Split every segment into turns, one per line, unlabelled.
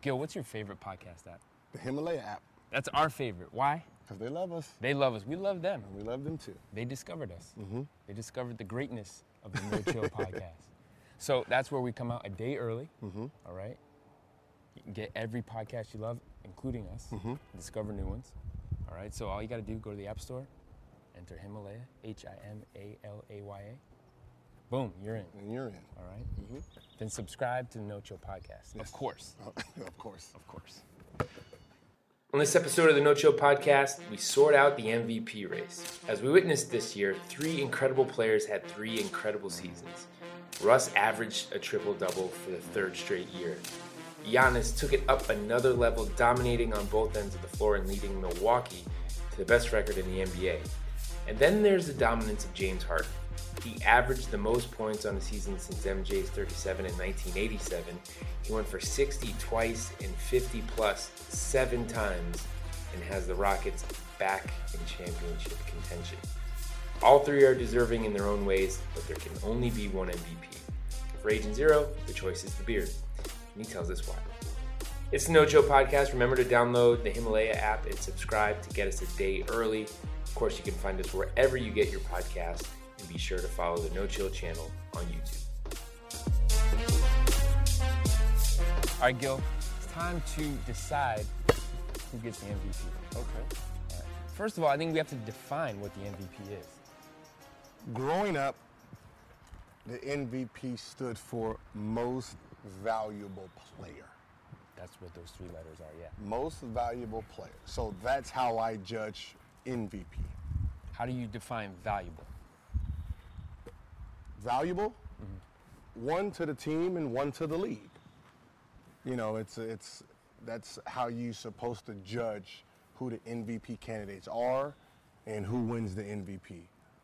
Gil, what's your favorite podcast app?
The Himalaya app,
That's our favorite. Why?
because they love us.
They love us. We love them.
And we love them too.
They discovered us. Mm-hmm. They discovered the greatness of the No Chill podcast. So that's where we come out a day early. Mm-hmm. all right. You can get every podcast you love, including us. Mm-hmm. Discover new ones. All right. So all you got to do, go to the App Store, enter Himalaya, H I M A L A Y A. Boom, you're in.
And you're in.
All right? Mm-hmm. Then subscribe to the No Chill podcast. Of course.
of course.
Of course. On this episode of the No Chill podcast, we sort out the MVP race. As we witnessed this year, three incredible players had three incredible seasons. Russ averaged a triple double for the third straight year. Giannis took it up another level, dominating on both ends of the floor and leading Milwaukee to the best record in the NBA. And then there's the dominance of James Harden. He averaged the most points on a season since MJ's 37 in 1987. He went for 60 twice and 50 plus seven times and has the Rockets back in championship contention. All three are deserving in their own ways, but there can only be one MVP. For Agent Zero, the choice is the beard. And he tells us why. It's the No Joe Podcast. Remember to download the Himalaya app and subscribe to get us a day early. Of course, you can find us wherever you get your podcast, and be sure to follow the No Chill channel on YouTube. All right, Gil, it's time to decide who gets the MVP.
Okay.
First of all, I think we have to define what the MVP is.
Growing up, the MVP stood for most valuable player.
That's what those three letters are, yeah.
Most valuable player. So that's how I judge MVP.
How do you define valuable?
Valuable, one to the team and one to the league. You know, it's it's that's how you're supposed to judge who the MVP candidates are and who wins the MVP.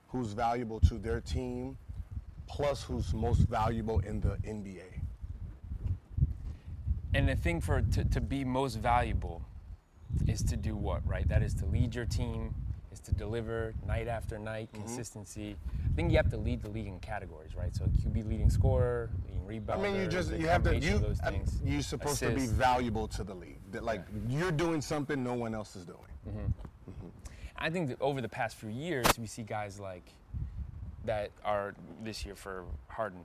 Who's valuable to their team, plus who's most valuable in the NBA.
And the thing for to, to be most valuable is to do what, right? That is to lead your team, is to deliver night after night,
Mm-hmm.
consistency. I think you have to lead the league in categories, right? So QB leading scorer, leading rebounder.
I mean, you just you have to you
those things.
you're supposed to be valuable to the league. That like you're doing something no one else is doing.
I think that over the past few years, we see guys like that are this year for Harden,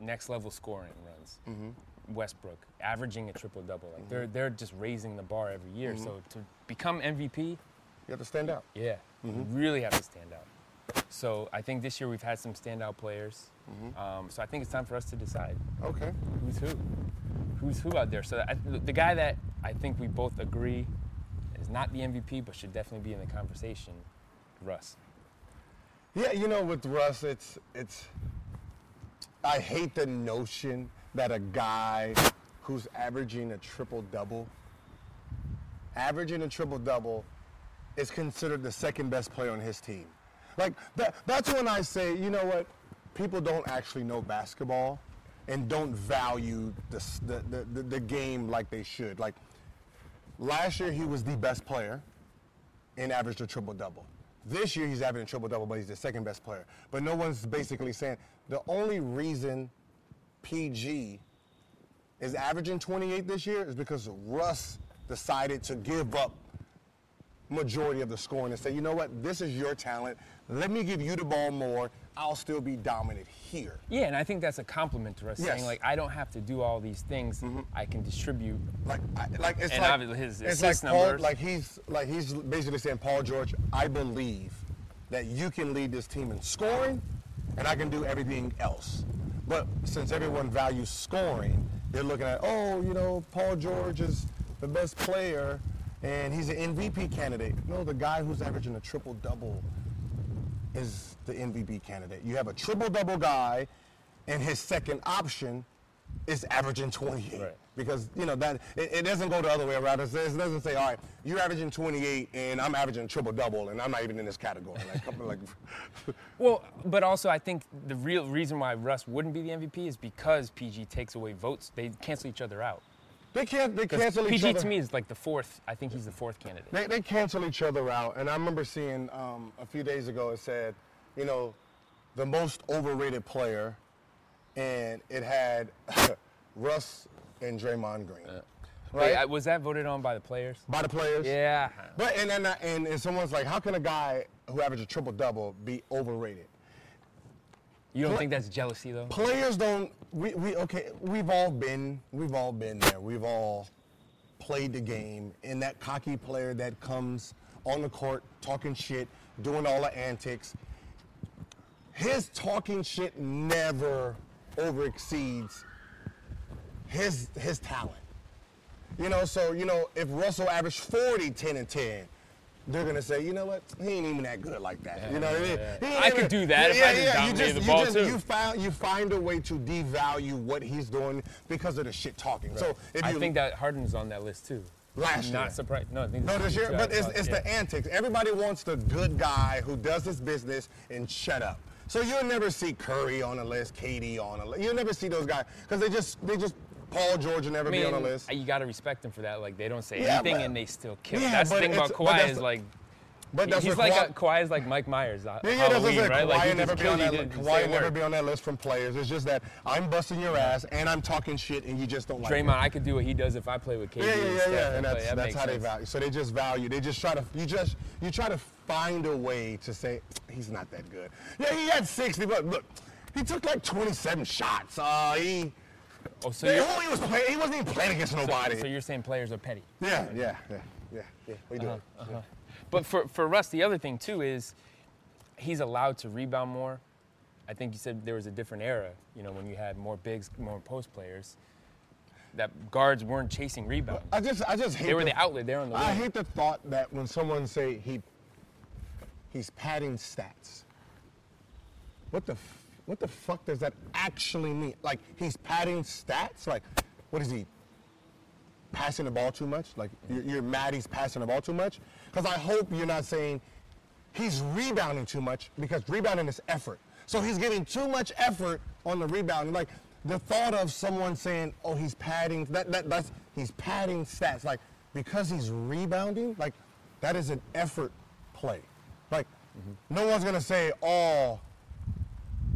next level scoring runs.
Mm-hmm.
Westbrook averaging a triple double. Like they're they're just raising the bar every year.
Mm-hmm.
So to become MVP,
You have to stand out.
yeah,
Mm-hmm.
you really have to stand out. So I think this year we've had some standout players.
Mm-hmm.
Um, so I think it's time for us to decide
Okay.
who's who, who's who out there. So I, the guy that I think we both agree is not the MVP, but should definitely be in the conversation, Russ.
Yeah, you know, with Russ, it's it's. I hate the notion that a guy who's averaging a triple double, averaging a triple double, is considered the second best player on his team. Like that, that's when I say, you know what, people don't actually know basketball, and don't value the the, the, the, game like they should. Like last year, he was the best player and averaged a triple double. This year he's averaging a triple double, but he's the second best player. But no one's basically saying the only reason PG is averaging 28 this year is because Russ decided to give up majority of the scoring and say, you know what, this is your talent. Let me give you the ball more. I'll still be dominant here.
Yeah, and I think that's a compliment to us,
Yes.
saying like I don't have to do all these things. Mm-hmm. I can distribute.
Like, I, like it's
And
like
obviously his
it's like Paul, like he's like he's basically saying, Paul George, I believe that you can lead this team in scoring, and I can do everything else. But since everyone values scoring, they're looking at, oh, you know, Paul George is the best player, and he's an MVP candidate. No, the guy who's averaging a triple double is the MVP candidate. You have a triple double guy, and his second option is averaging 28.
Right.
Because, you know, that it, it doesn't go the other way around. It says- it doesn't say, all right, you're averaging 28 and I'm averaging triple double and I'm not even in this category. Like, like
Well, but also I think the real reason why Russ wouldn't be the MVP is because PG takes away votes. They cancel each other out.
They can't, they cancel each
PG
other.
to me is like the fourth. I think he's the fourth candidate.
They, they cancel each other out. And I remember seeing um, a few days ago it said, you know, the most overrated player, and it had Russ and Draymond Green.
Wait,
Right?
I- was that voted on by the players?
By the players.
Yeah.
But and and, and and someone's like, how can a guy who averages a triple double be overrated?
You don't think that's jealousy though?
Players don't. We, we okay. We've all been. We've all been there. We've all played the game. And that cocky player that comes on the court talking shit, doing all the antics. His talking shit never overexceeds his his talent. You know, so you know, if Russell averaged 40, 10, and 10, they're gonna say, you know what, he ain't even that good like that. you know what I mean?
yeah. I could do that if I just
you
dominated the
you
ball,
just,
too.
You found you find a way to devalue what he's doing because of the shit talking. So if
I
you
think that Harden's on that list too.
Last year.
Not surprised. No, I think
no, this year, but it's, it's the antics. Everybody wants the good guy who does his business and shut up. So you'll never see Curry on a list, KD on a list. You'll never see those guys because they just they just Paul George will never
I
be on a list.
you got to respect them for that. Like they don't say
Yeah,
anything
but-
and they still kill.
Yeah,
that's the thing about Kawhi is like
But that's
he's like
Kawhi-
a, Kawhi is like Mike Myers. uh,
Yeah, yeah, that's what I'm
right?
Kawhi will never be on that.
you
Kawhi never be on that list from players. It's just that I'm busting your ass and I'm talking shit and you just don't like
Draymond,
it.
I could do what he does if I play with KD.
Yeah, yeah,
and
yeah,
Steph
yeah. And that's
That
that's how they value. So they just value. They just try to. You just you try to find a way to say he's not that good. Yeah, he had 60, but look, he took like 27 shots. Uh, he.
Oh, so
he was playing? He wasn't even playing against nobody.
so you're saying players are petty.
yeah, yeah, yeah, yeah, yeah. We do.
Uh-huh.
it.
But for, for Russ, the other thing too is he's allowed to rebound more. I think you said there was a different era, you know, when you had more bigs, more post players, that guards weren't chasing rebounds.
I just, I just hate.
They were
the-
the outlet. They're on the
I
wing.
hate the thought that when someone say he he's padding stats. What the what the fuck does that actually mean? Like he's padding stats? Like what is he passing the ball too much? Like you're, you're mad he's passing the ball too much? Because I hope you're not saying he's rebounding too much because rebounding is effort. So he's giving too much effort on the rebound. Like the thought of someone saying, "Oh, he's padding," that, that that's he's padding stats. Like because he's rebounding, like that is an effort play. Like no one's gonna say, "Oh,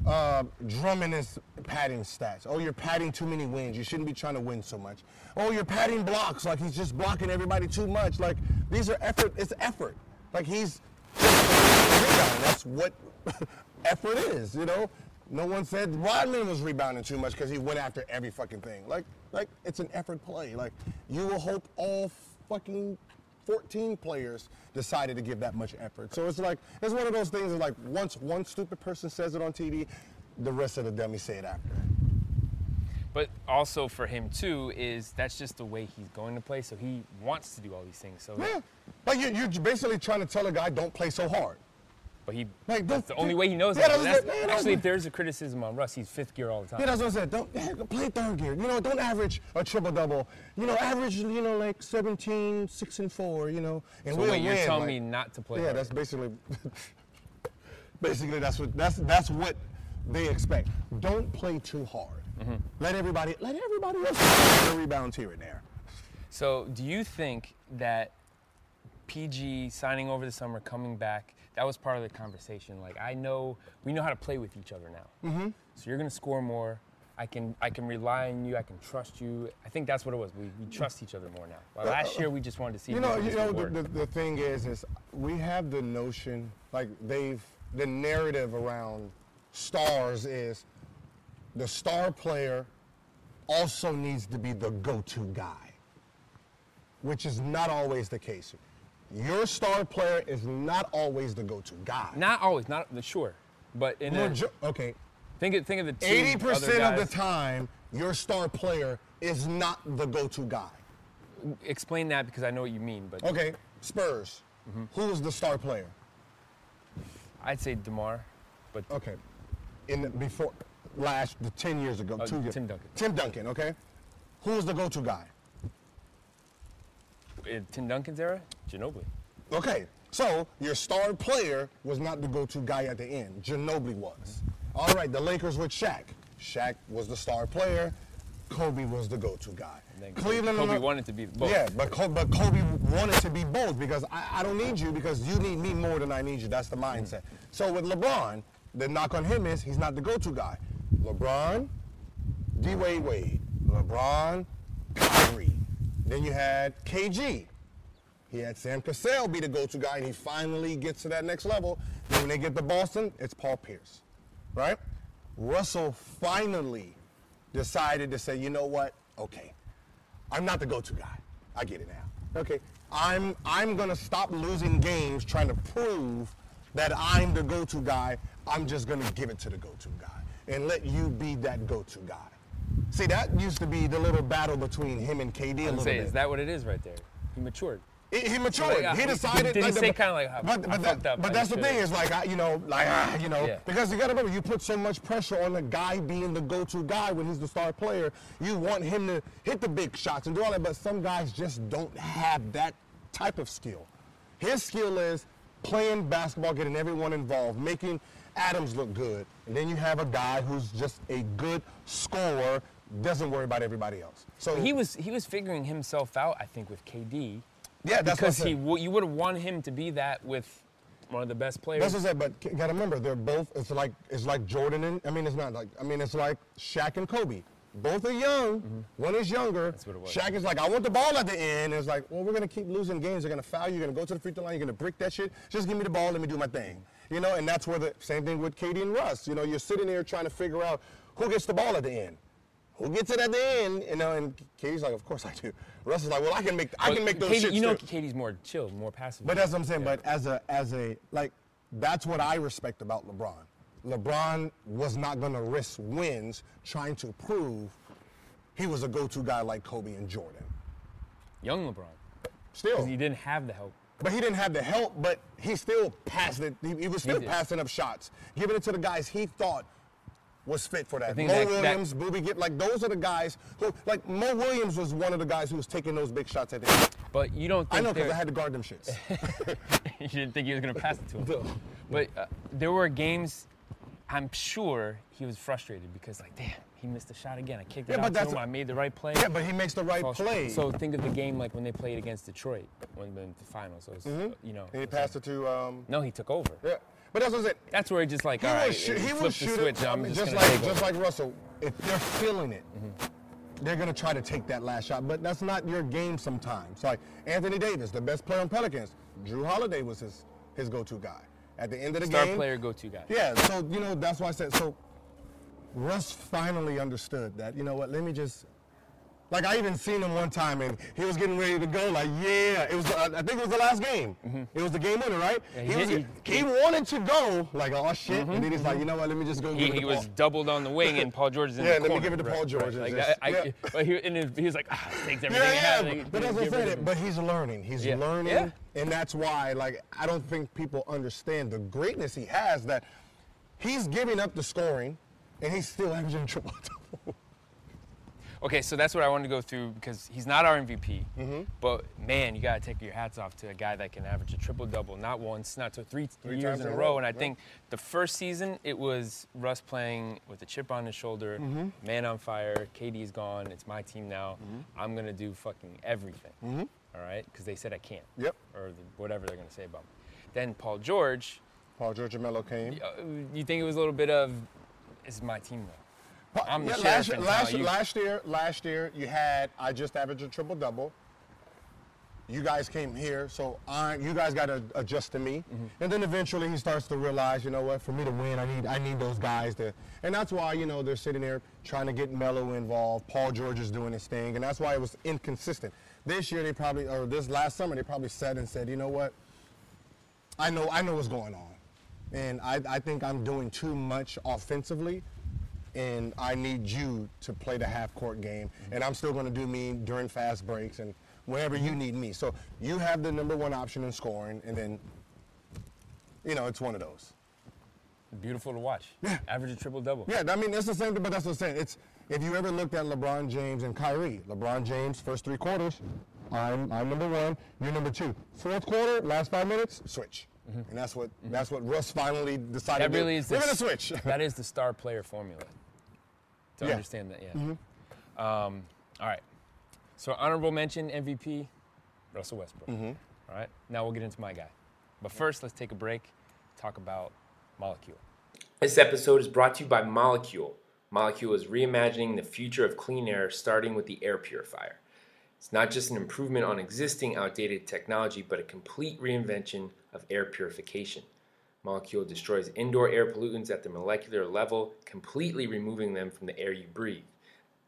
uh, Drummond is padding stats. Oh, you're padding too many wins. You shouldn't be trying to win so much. Oh, you're padding blocks. Like he's just blocking everybody too much. Like these are effort. It's effort. Like he's rebounding. That's what effort is. You know. No one said Rodman was rebounding too much because he went after every fucking thing. Like, like it's an effort play. Like you will hope all fucking 14 players decided to give that much effort. So it's like it's one of those things. Like once one stupid person says it on TV, the rest of the dummies say it after.
But also for him too is that's just the way he's going to play. So he wants to do all these things. So,
Yeah, like you, you're basically trying to tell a guy don't play so hard.
But he
Like,
that's the only way he knows
Yeah,
that.
that's
That's-
that's
actually, if there's a criticism on Russ, he's fifth gear all the time.
Yeah, that's what I said. Don't play third gear. You know, don't average a triple double. You know, average you know like 17, 6 and 4. You know, and
so
we'll
wait, you're
win,
telling
like-
me not to play?
Yeah,
hard.
that's basically basically that's what that's that's what they expect. Don't play too hard.
Mm-hmm.
Let everybody let everybody else rebounds here and there.
So, do you think that PG signing over the summer, coming back, that was part of the conversation? Like, I know we know how to play with each other now. Mm-hmm. So you're gonna score more. I can I can rely on you. I can trust you. I think that's what it was. We, we trust each other more now. While last year we just wanted to see.
You know, you know the, the, the thing is, is we have the notion like they've the narrative around stars is the star player also needs to be the go-to guy, which is not always the case. Your star player is not always the go-to guy.
not always, not sure, but in a,
okay,
think of think of the
eighty percent of the time, your star player is not the go-to guy.
Explain that because I know what you mean, but
Okay, Spurs.
Mm-hmm.
Who was the star player?
I'd say Demar. But
Okay. In the, before, last the 10 years ago,
Oh,
two years.
Tim Duncan.
Tim Duncan, okay? Who was the go-to guy?
In Tim Duncan's era, Ginobili.
Okay, so your star player was not the go-to guy at the end. Ginobili was. All right, the Lakers with Shaq. Shaq was the star player. Kobe was the go-to guy.
And
Cleveland.
Kobe wanted to be both.
Yeah, but Kobe, but Kobe wanted to be both because I, I don't need you because you need me more than I need you. That's the mm. mindset. So with LeBron, the knock on him is he's not the go-to guy. LeBron, D Wade Wade, LeBron, Kyrie. Then you had KG. He had Sam Cassell be the go-to guy, and he finally gets to that next level. Then when they get to Boston, it's Paul Pierce, right? Russell finally decided to say, you know what? Okay, I'm not the go-to guy. I get it now. Okay, I'm I'm gonna stop losing games trying to prove that I'm the go-to guy. I'm just gonna give it to the go-to guy and let you be that go-to guy. See, that used to be the little battle between him and KD a little
saying,
bit.
is that what it is right there? He matured.
He, he matured.
Like,
he decided.
did he
like,
say kinda like, I-
but, but, that-
up,
but that's the thing is like, I, you know, like, ah, you know,
Yeah.
because you got to remember, you put so much pressure on the guy being the go-to guy when he's the star player. You want him to hit the big shots and do all that, but some guys just don't have that type of skill. His skill is playing basketball, getting everyone involved, making Adams look good, and then you have a guy who's just a good scorer, doesn't worry about everybody else. So
He was he was figuring himself out, I think, with KD.
yeah, that's
because he
I'm saying.
w- you would have wanted him to be that with one of the best players.
That's what I said, but you gotta remember, they're both. It's like it's like Jordan and I mean, it's not like I mean, it's like Shaq and Kobe. Both are young. One is younger.
Mm-hmm. what it was.
Shaq is like, I want the ball at the end. It's like, well, we're gonna keep losing games. They're gonna foul you. You're gonna go to the free throw line. You're gonna brick that shit. Just give me the ball. Let me do my thing. You know, and that's where the same thing with KD and Russ. You know, you're sitting there trying to figure out who gets the ball at the end. Who gets it at the end? You know, and KD's like, of course I do. Russ is like, well, I can make, I can make those shits
You know,
too.
KD's more chill, more passive.
But that's what I'm saying. But as a as a like, that's what I respect about LeBron. LeBron was not going to risk wins trying to prove he was a go-to guy like Kobe and Jordan.
young LeBron,
Still,
because he didn't have the help.
but he didn't have the help. But he still passed it. He, he was still
did.
passing up shots, giving it to the guys he thought was fit for that. Mo
that- that-
Williams, Boobie, get like those are the guys who like Mo Williams was one of the guys who was taking those big shots at the end.
But you don't think
I know because I had to guard them shits.
you didn't think he was going to pass it to him. But uh, there were games, I'm sure he was frustrated because, like, damn, he missed a shot again. I kicked
Yeah,
it
but
out to
that's
him.
a-
I made the right play.
yeah, but he makes the right play.
So think of the game like when they played against Detroit when the, the finals. So it was, uh, you know.
and he passed it to um,
No, he took over.
yeah. But that's what I'm saying.
That's where he just like,
He
all right,
shoot. He
flip the
shoot
switch.
it. I
I'm just,
just like just like Russell. If they're feeling it,
Mm-hmm.
they're gonna try to take that last shot. But that's not your game sometimes. Like Anthony Davis, the best player on Pelicans. Jrue Holiday was his his go-to guy. At the end of the game.
Star
game,
player go-to guy.
Yeah. So you know that's why I said so. Russ finally understood that. You know what? Let me just. Like I even seen him one time, and he was getting ready to go. Like, yeah, it was. Uh, I think it was the last game. It was the game winner, right?
Yeah,
he,
he
was, he,
he-
wanted to go. Like, oh shit, and then he's like, you know what? Let me just go.
He,
give it
he
to
was
Paul.
doubled on the wing, and Paul George is in
Yeah,
the
let me give it to Paul
Right,
George.
right. Like, I,
just-
I,
yeah.
but he, and he was like, ah, takes everything.
Yeah,
he has,
yeah, but that's what I said.
it.
But he's learning. He's
Yeah.
learning,
Yeah.
and that's why, like, I don't think people understand the greatness he has. That he's giving up the scoring, and he's still averaging triple double.
Okay, so that's what I wanted to go through because he's not our MVP.
Mm-hmm.
But man, you gotta take your hats off to a guy that can average a triple double, not once, not two, three,
Three
years
times
in a row. And I
yeah.
think the first season it was Russ playing with a chip on his shoulder,
Mm-hmm.
man on fire. KD's gone. It's my team now.
Mm-hmm.
I'm gonna do fucking everything. All right, because they said I can't.
Yep.
Or the, whatever they're gonna say about me. Then Paul George,
Paul George and Melo came.
uh, you think it was a little bit of, is my team though. I'm the
yeah,
sheriff
last, last,
you-
last year, last year you had I just averaged a triple double. You guys came here, so I, you guys got to adjust to me,
Mm-hmm.
and then eventually he starts to realize, you know what? For me to win, I need I need those guys to, and that's why you know they're sitting there trying to get Melo involved. Paul George is doing his thing, and that's why it was inconsistent. This year they probably, or this last summer they probably said and said, you know what? I know I know what's going on, and I, I think I'm doing too much offensively, and I need you to play the half court game, mm-hmm. and I'm still going to do me during fast breaks and wherever you mm-hmm. need me. So you have the number one option in scoring, and then you know it's one of those.
Beautiful to watch. Yeah. Average a triple double.
Yeah, I mean, it's the same thing, but that's what I'm saying. It's if you ever looked at LeBron James and Kyrie, LeBron James, first three quarters, I'm, I'm number one, you're number two. Fourth quarter, last five minutes, switch. Mm-hmm. And that's what that's what Russ finally decided.
Mm-hmm. That
to
really
do.
is
We're
the
gonna switch.
that is the star player formula. To
Yeah.
understand that, yeah. Um, all right. So honorable mention MVP, Russell Westbrook. All right. Now we'll get into my guy. But first, let's take a break. Talk about Molekule.
This episode is brought to you by Molekule. Molekule is reimagining the future of clean air, starting with the air purifier. It's not just an improvement on existing outdated technology, but a complete reinvention of air purification. Molekule destroys indoor air pollutants at the molecular level, completely removing them from the air you breathe,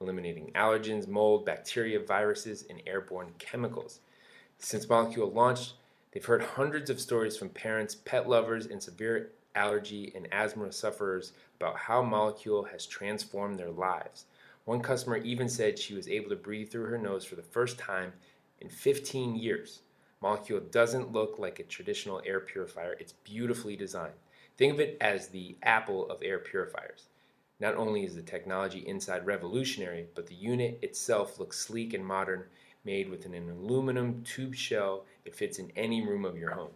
eliminating allergens, mold, bacteria, viruses, and airborne chemicals. Since Molekule launched, they've heard hundreds of stories from parents, pet lovers, and severe allergy and asthma sufferers about how Molekule has transformed their lives. One customer even said she was able to breathe through her nose for the first time in 15 years. Molekule doesn't look like a traditional air purifier, it's beautifully designed. Think of it as the Apple of air purifiers. Not only is the technology inside revolutionary, but the unit itself looks sleek and modern, made with an aluminum tube shell. It fits in any room of your home.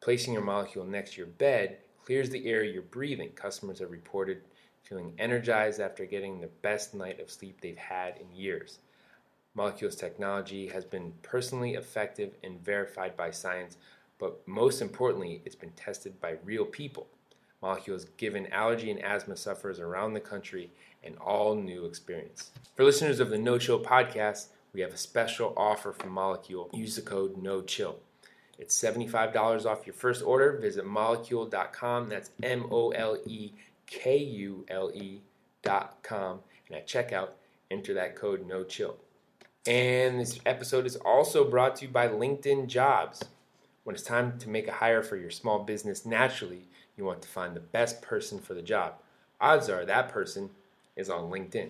Placing your molekule next to your bed clears the air you're breathing. Customers have reported feeling energized after getting the best night of sleep they've had in years. Molekules technology has been personally effective and verified by science, but most importantly, it's been tested by real people. Molekules given allergy and asthma sufferers around the country an all new experience. For listeners of the No Chill podcast, we have a special offer from Molekule. Use the code No Chill. It's $75 off your first order. Visit molekule.com. That's M O L E K U L E.com. And at checkout, enter that code No Chill. And this episode is also brought to you by LinkedIn Jobs. When it's time to make a hire for your small business, naturally, you want to find the best person for the job. Odds are that person is on LinkedIn.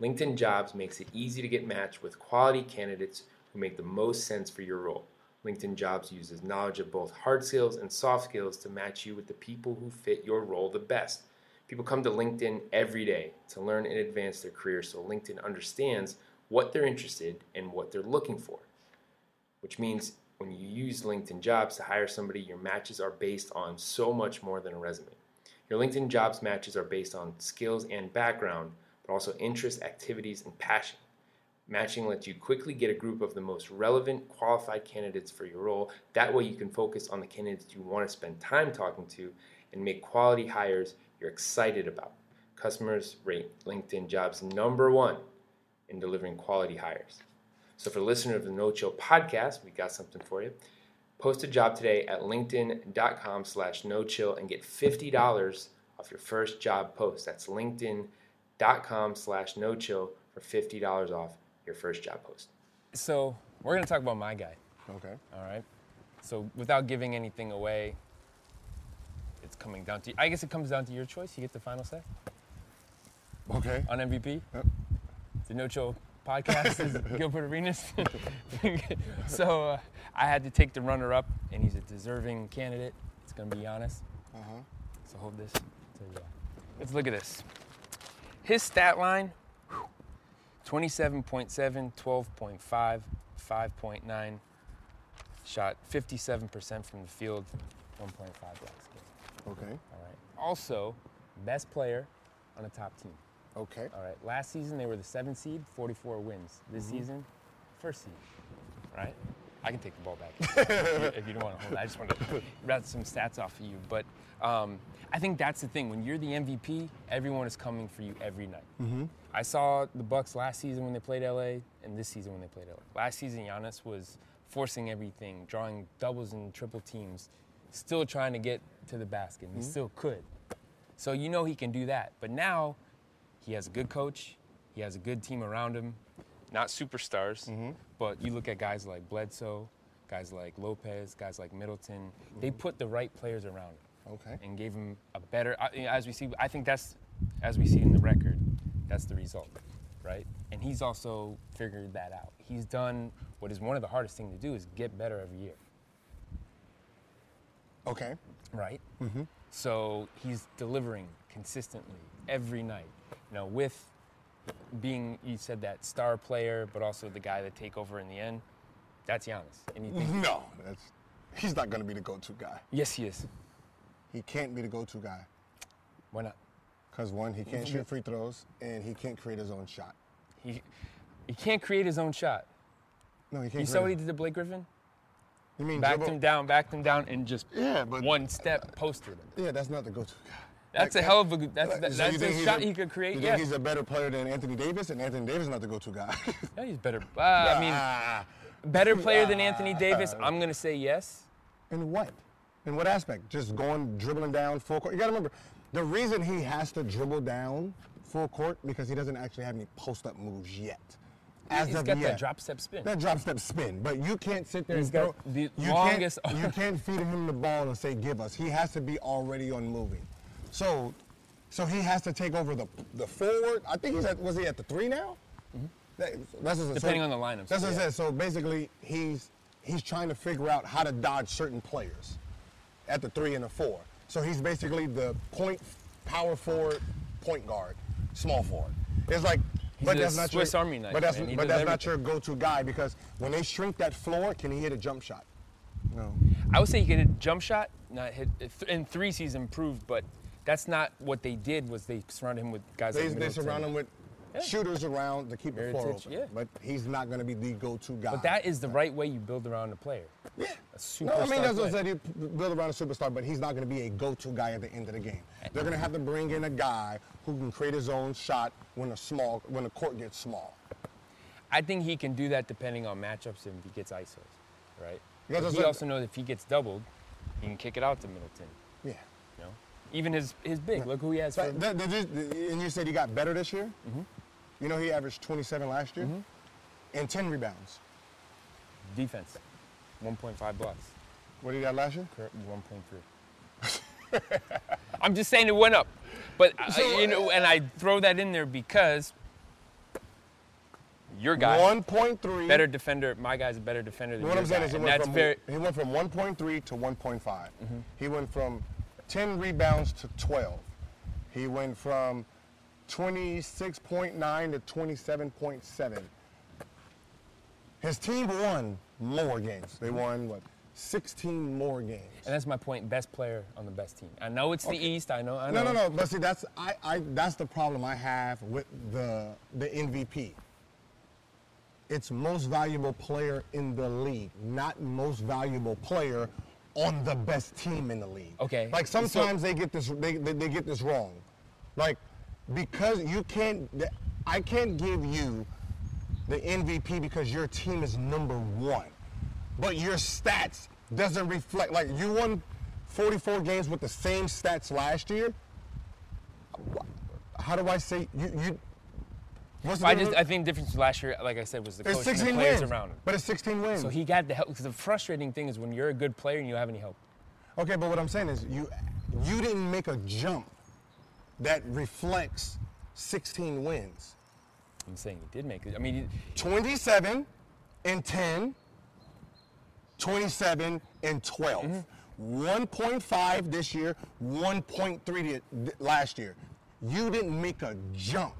LinkedIn Jobs makes it easy to get matched with quality candidates who make the most sense for your role. LinkedIn Jobs uses knowledge of both hard skills and soft skills to match you with the people who fit your role the best. People come to LinkedIn every day to learn and advance their career, so LinkedIn understands what they're interested in and what they're looking for. Which means when you use LinkedIn Jobs to hire somebody, your matches are based on so much more than a resume. Your LinkedIn Jobs matches are based on skills and background, but also interests, activities, and passion. Matching lets you quickly get a group of the most relevant, qualified candidates for your role. That way, you can focus on the candidates you want to spend time talking to and make quality hires you're excited about. Customers rate LinkedIn Jobs number one in delivering quality hires. So, for the listener of the No Chill podcast, we got something for you. Post a job today at linkedin.com slash no chill and get $50 off your first job post. That's linkedin.com slash no chill for $50 off your first job post.
So we're gonna talk about my guy.
Okay.
All right. So without giving anything away, it's coming down to. I guess it comes down to your choice. You get the final say
Okay.
on MVP.
Yep.
The No Chill podcast is Gilbert Arenas. so uh, I had to take the runner-up, and he's a deserving candidate. It's gonna be Giannis.
Uh-huh.
So hold this. So, yeah. Let's look at this. His stat line: whew, 27.7, 12.5, 5.9. Shot 57% from the field, 1.5 blocks.
Okay.
All right. Also, best player on a top team.
Okay.
All right. Last season they were the seventh seed, 44 wins. This mm-hmm. season, first seed. Right. I can take the ball back if you, if you don't want to hold it. I just want to rattle some stats off of you. But um, I think that's the thing. When you're the MVP, everyone is coming for you every night. Mm-hmm. I saw the Bucks last season when they played LA, and this season when they played LA. Last season, Giannis was forcing everything, drawing doubles and triple teams, still trying to get to the basket. And He mm-hmm. still could. So you know he can do that. But now he has a good coach. He has a good team around him. Not superstars, mm-hmm. but you look at guys like Bledsoe, guys like Lopez, guys like Middleton. They mm-hmm. put the right players around him
Okay.
and gave him a better. As we see, I think that's as we see in the record, that's the result, right? And he's also figured that out. He's done what is one of the hardest things to do is get better every year
Okay.
right? Mm-hmm.
So he's delivering consistently every night. You know, with being you said that star player, but also the guy that take over in the end. That's Giannis. And you think,
No, that's he's not going to be the go-to guy.
yes, he is.
He can't be the go-to guy
Why not?
because one, he can't shoot free throws and he can't create his own shot.
He he can't create his own shot.
No, he can't.
You saw what he did to Blake Griffin?
You mean
Backed
dribble-
him down, backed him down, and just
Yeah, but
one step posted him.
yeah, that's not the go-to guy.
That's a hell of a. That's
like,
that,
so
that's a shot he could create.
You
Yeah,
think he's a better player than Anthony Davis, and Anthony Davis is not the go-to guy.
yeah, he's better. Uh, I mean, better player than Anthony Davis. I'm gonna say yes.
in what? In what aspect? Just going dribbling down full court. You got to remember, the reason he has to dribble down full court because he doesn't actually have any post-up moves yet. As
He's
of
got
yet.
that drop step spin.
That drop step spin, but you can't sit there
He's
and
got
throw.
the
you
longest
Can't, you can't feed him the ball and say give us. He has to be already on moving. So, so he has to take over the the forward. I think he's at was he at the three now? That- that's what-
Mm-hmm. Depending on the lineup,
That's
so
what I said. So basically, he's he's trying to figure out how to dodge certain players at the three and the four. So he's basically the point power forward, point guard, small forward. It's like,
He's
but that's not
Swiss
your,
Army knife,
But that's but that's not your go-to guy because when they shrink that floor, can he hit a jump shot? No.
I would say he can hit a jump shot, not hit. In three, he's improved, but that's not what they did. Was they surrounded him with guys
They,
like
they surround him with
Yeah.
shooters around to keep the floor open.
yeah.
But he's not going to be the go-to guy.
But that is the right way you build around a player.
Yeah.
A superstar
No, I mean that's what I said. You build around a superstar, but he's not going to be a go-to guy at the end of the game. They're going to have to bring in a guy who can create his own shot when a small when the court gets small.
I think he can do that depending on matchups and if he gets ISOs, right? He also knows if he gets doubled, he can kick it out to Middleton.
Yeah.
You know, even his his big. Look who he has. For,
But that- that just- and you said he got better this year.
Mm-hmm.
You know he averaged 27 last year and 10 rebounds.
defense, 1.5 blocks.
What did he got last year?
Current 1.3. I'm just saying it went up, but uh,
So,
you know, and I throw that in there because your guy,
1.3.
better defender. My guy's a better defender than
What I'm saying
guy,
is he went, from,
very.
he went from 1.3 to 1.5.
Mm-hmm.
He went from 10 rebounds to 12. He went from 26.9 to 27.7. His team won more games. They won, what, 16 more games.
And that's my point. Best player on the best team. I know it's the East. I know. I
No, no, no. But see, that's I, I that's the problem I have with the the MVP. It's most valuable player in the league, not most valuable player on the best team in the league.
Okay,
Like
so-
sometimes they get this they, they, they get this wrong. Like because you can't I can't give you the MVP because your team is number one. But your stats doesn't reflect like you won 44 games with the same stats last year. How do I say you you what's the
I just? I think the difference last year, like I said, was the coach and the
16
players
wins,
around him.
but it's 16 wins.
So he got the help. Because the frustrating thing is when you're a good player and you don't have any help.
okay, but what I'm saying is you you didn't make a jump that reflects 16 wins.
I'm saying he did make it. I mean, he-
27 and 10, 27 and 12.
Mm-hmm.
1.5 this year, 1.3 last year. You didn't make a jump.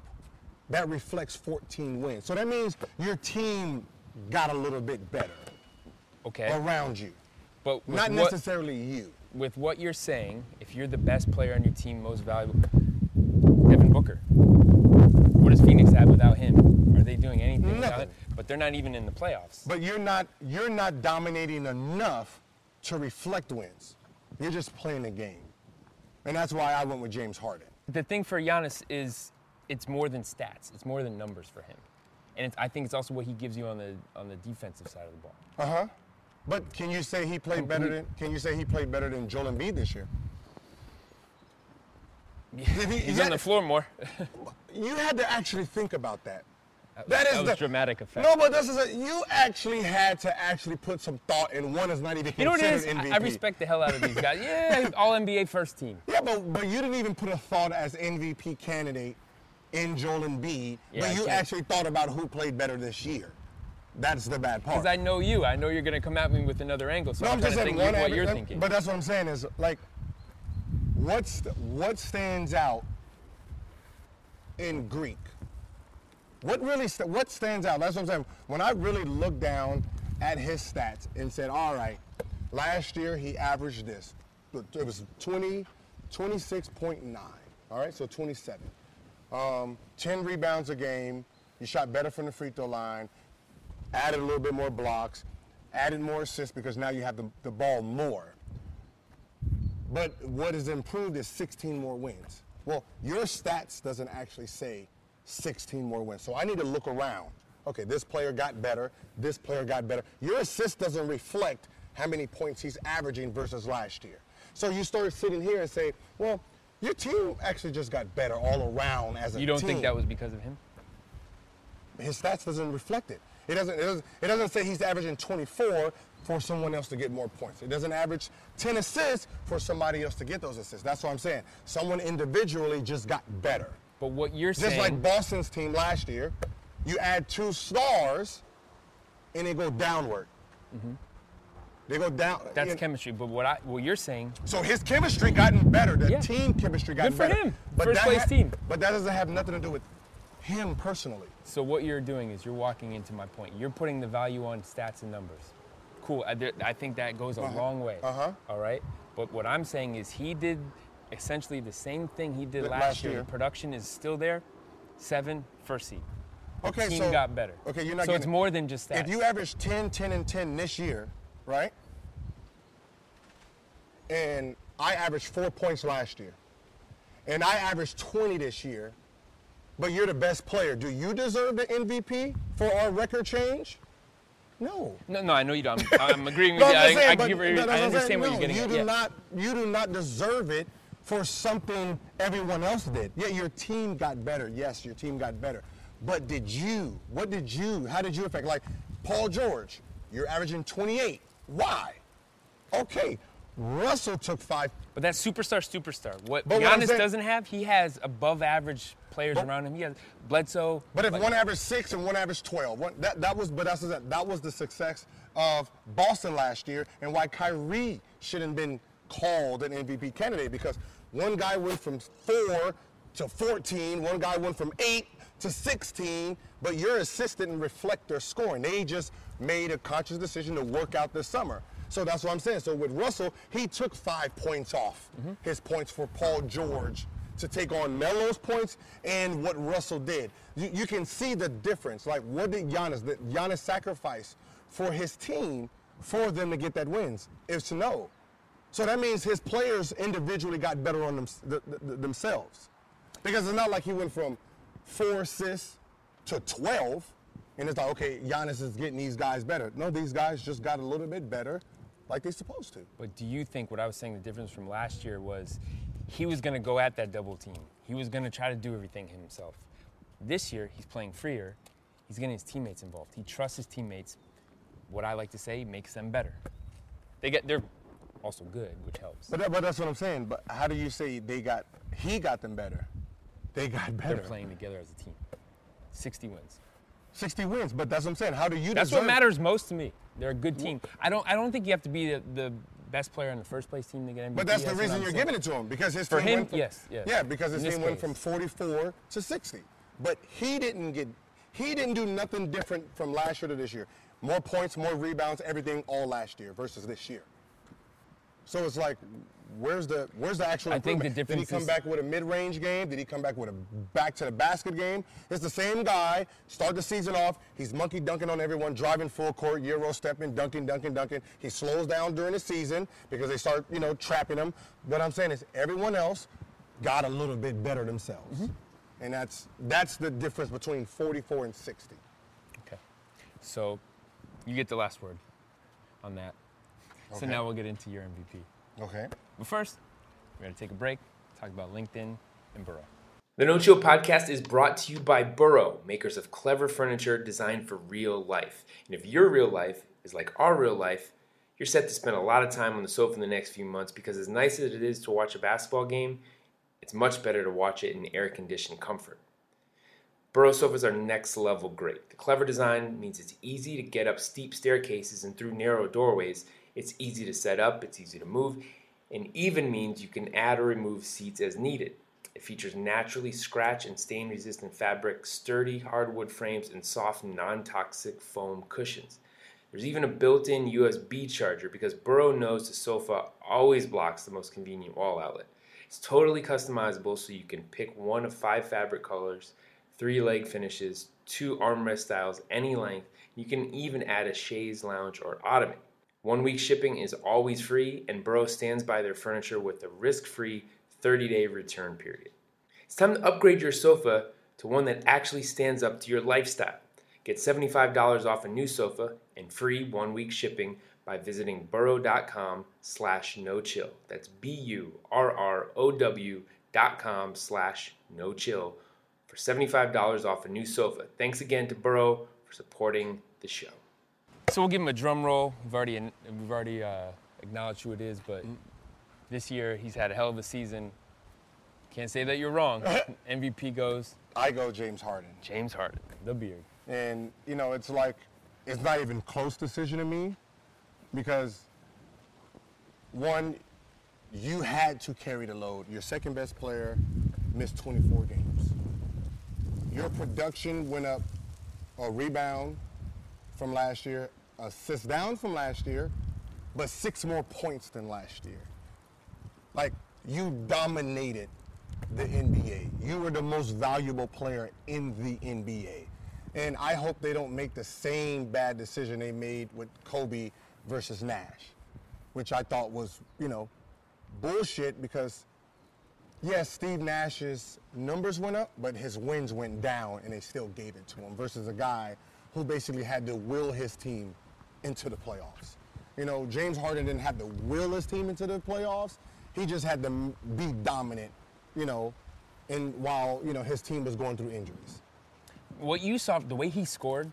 That reflects 14 wins. So that means your team got a little bit better
okay.
around you,
But
not
what,
necessarily you.
with what you're saying, if you're the best player on your team, most valuable, Devin Booker. What does Phoenix have without him? Are they doing anything without
Nothing.
him? But they're not even in the playoffs.
But you're not you're not dominating enough to reflect wins. You're just playing a game. And that's why I went with James Harden.
the thing for Giannis is it's more than stats. It's more than numbers for him. And it's, I think it's also what he gives you on the on the defensive side of the ball.
Uh huh. But can you say he played better than? Can you say he played better than Joel Embiid this year? Did he-
He's
yeah,
on the floor more.
You had to actually think about that.
That,
That is
was
the
dramatic effect.
No, but this is a, you actually had to actually put some thought, in one is not even
you know what it
considered
is?
MVP.
I, I respect the hell out of these guys. Yeah, all NBA first team.
Yeah, but but you didn't even put a thought as MVP candidate in Joel Embiid,
Yeah,
but you actually thought about who played better this year. That's the bad part.
Because I know you. I know you're going to come at me with another angle. So
No,
I'm,
I'm just saying
what
average-
you're thinking.
But that's what I'm saying is like what's the, what stands out in Greek? What really st- what stands out? That's what I'm saying. When I really looked down at his stats and said, all right, last year he averaged this. It was 20, 26.9. All right, so 27. Um, 10 rebounds a game. You shot better from the free throw line. Added a little bit more blocks. Added more assists because now you have the, the ball more. But what has improved is 16 more wins. Well, your stats doesn't actually say 16 more wins. So I need to look around. Okay, this player got better. This player got better. Your assist doesn't reflect how many points he's averaging versus last year. So you start sitting here and say, well, your team actually just got better all around as a team.
You don't think that was because of him?
His stats doesn't reflect it. It doesn't, it doesn't, it doesn't say he's averaging 24 for someone else to get more points. It doesn't average 10 assists for somebody else to get those assists. That's what I'm saying. Someone individually just got better.
But what you're
Just
saying, just
like Boston's team last year, you add two stars and they go downward. Mm-hmm. They go down.
That's
you know,
chemistry. But what I, what you're saying,
So his chemistry gotten better. The
Yeah.
team chemistry got better.
Good for
better.
him. First
that
place team.
But that doesn't have nothing to do with him personally.
so what you're doing is you're walking into my point. You're putting the value on stats and numbers. Cool. I, I think that goes a long way.
Uh-huh.
All right. But what I'm saying is he did essentially the same thing he did last,
last
year.
year.
Production is still there. Seven, first seed. The
Okay,
team
so
got better.
Okay, you're not
So it's
it.
more than just that.
If you average 10, 10, and 10 this year, right? And I averaged four points last year, and I averaged 20 this year, but you're the best player. Do you deserve the MVP for our record change? No.
no, no, I know you don't. I'm, I'm agreeing with
No,
you. I,
saying,
I,
but
give
what
I understand what
No,
you're getting
you
at.
do
yeah.
not you do not deserve it for something everyone else did. Yeah, your team got better. Yes, your team got better. But did you? What did you? How did you affect? Like Paul George, you're averaging 28. Why? Okay, Russell took five.
But that's superstar, superstar. What
But what
Giannis
saying-
doesn't have, he has above average players
But-
around him. He has Bledsoe.
But if
like-
one averaged six and one averaged 12, one, that, that was but that's that, that was the success of Boston last year and why Kyrie shouldn't have been called an MVP candidate because one guy went from four to 14, one guy went from eight to 16, but your assistant didn't reflect their scoring. They just made a conscious decision to work out this summer. So that's what I'm saying. So with Russell, he took five points off mm-hmm. his points for Paul George to take on Melo's points and what Russell did. You, you can see the difference. Like, what did Giannis, that Giannis sacrifice for his team for them to get that wins? Is to know. So that means his players individually got better on them, th- th- themselves. Because it's not like he went from four assists to 12, and it's like, okay, Giannis is getting these guys better. No, these guys just got a little bit better like they're supposed to.
But do you think what I was saying the difference from last year was he was going to go at that double team. He was going to try to do everything himself. This year, he's playing freer. He's getting his teammates involved. He trusts his teammates. What I like to say makes them better. They get they're also good, which helps.
But, that, but that's what I'm saying. But how do you say they got, he got them better? They got better.
They're playing together as a team. 60 wins.
60 wins, but that's what I'm saying. How do you
That's what matters most to me. They're a good team. I don't I don't think you have to be the, the best player in the first place team to get MVP.
But that's the
what
reason you're
saying.
giving it to him because his
For
team
him,
went from,
yes, yes.
Yeah, because his
In
team went from 44 to 60. But he didn't get he didn't do nothing different from last year to this year. More points, more rebounds, everything all last year versus this year. So it's like where's the where's the actual
I think the
improvement? Did he come
is-
back with a mid-range game? Did he come back with a back to the basket game? It's the same guy. Start the season off. He's monkey dunking on everyone, driving full court, euro stepping, dunking, dunking, dunking. He slows down during the season because they start, you know, trapping him. What I'm saying is everyone else got a little bit better themselves.
Mm-hmm.
And that's that's the difference between 44 and 60.
Okay. So you get the last word on that. So
Okay.
now we'll get into your MVP.
Okay.
But first, we're going to take a break, talk about LinkedIn and Burrow.
The No Chill podcast is brought to you by Burrow, makers of clever furniture designed for real life. And if your real life is like our real life, you're set to spend a lot of time on the sofa in the next few months because, as nice as it is to watch a basketball game, it's much better to watch it in air conditioned comfort. Burrow sofas are next level great. The clever design means it's easy to get up steep staircases and through narrow doorways. It's easy to set up, it's easy to move, and even means you can add or remove seats as needed. It features naturally scratch and stain resistant fabric, sturdy hardwood frames, and soft non toxic foam cushions. There's even a built in USB charger because Burrow knows the sofa always blocks the most convenient wall outlet. It's totally customizable so you can pick one of five fabric colors, three leg finishes, two armrest styles, any length. You can even add a chaise lounge or ottoman. One week shipping is always free, and Burrow stands by their furniture with a risk free 30 day return period. It's time to upgrade your sofa to one that actually stands up to your lifestyle. Get $75 off a new sofa and free one week shipping by visiting burrow.com slash no chill. That's B-U-R-R-O-W dot com slash no chill for $75 off a new sofa. Thanks again to Burrow for supporting the show.
So we'll give him a drum roll. We've already we've already uh, acknowledged who it is, but this year he's had a hell of a season. Can't say that you're wrong. MVP goes
I go James Harden.
James Harden, the beard.
And, you know, it's like, it's not even close decision to me because, one, you had to carry the load. Your second best player missed 24 games. Your production went up a rebound from last year, assist down from last year, but six more points than last year. Like, you dominated the NBA. You were the most valuable player in the NBA. And I hope they don't make the same bad decision they made with Kobe versus Nash, which I thought was, you know, bullshit because, yes, Steve Nash's numbers went up, but his wins went down and they still gave it to him versus a guy who basically had to will his team into the playoffs. You know, James Harden didn't have to will his team into the playoffs. He just had to be dominant, you know, and while, you know, his team was going through injuries.
What you saw, the way he scored,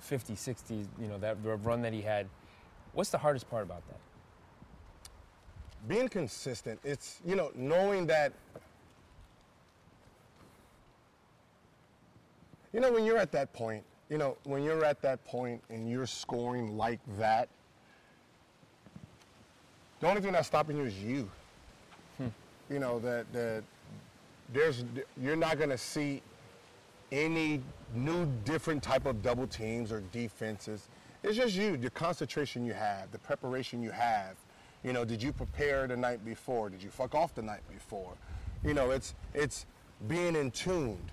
50, 60, you know, that run that he had. What's the hardest part about that?
being consistent it's you know knowing that you know when you're at that point you know when you're at that point and you're scoring like that the only thing that's stopping you is you. Hmm. You know that that there's you're not going to see any new different type of double teams or defenses. It's just you the concentration you have the preparation you have. You know did you prepare the night before? Did you fuck off the night before? You know it's it's being in tuned